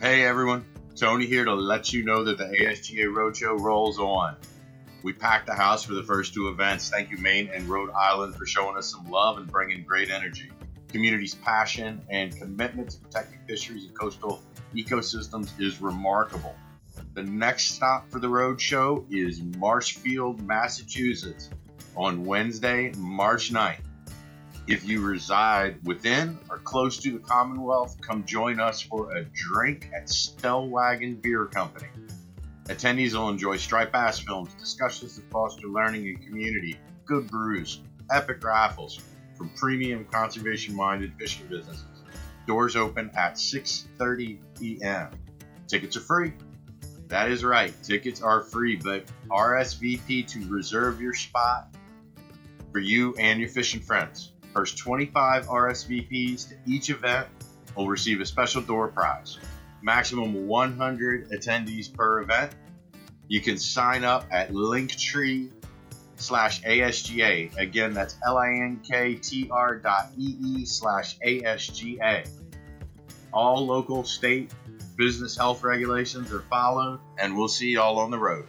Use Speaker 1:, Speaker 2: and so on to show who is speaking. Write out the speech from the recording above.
Speaker 1: Hey everyone, Tony here to let you know that the ASGA Roadshow rolls on. We packed the house for the first two events. Thank you, Maine and Rhode Island, for showing us some love and bringing great energy. Community's passion and commitment to protecting fisheries and coastal ecosystems is remarkable. The next stop for the roadshow is Marshfield, Massachusetts on Wednesday, March 9th. If you reside within or close to the Commonwealth, come join us for a drink at Stellwagen Beer Company. Attendees will enjoy striped bass films, discussions that foster learning and community, good brews, epic raffles from premium conservation-minded fishing businesses. Doors open at 6:30 p.m. Tickets are free. That is right, tickets are free, but RSVP to reserve your spot for you and your fishing friends. First 25 RSVPs to each event will receive a special door prize. Maximum 100 attendees per event. You can sign up at Linktree slash ASGA. Again, that's L-I-N-K-T-R dot E-E slash ASGA. All local, state, business health regulations are followed, and we'll see y'all on the road.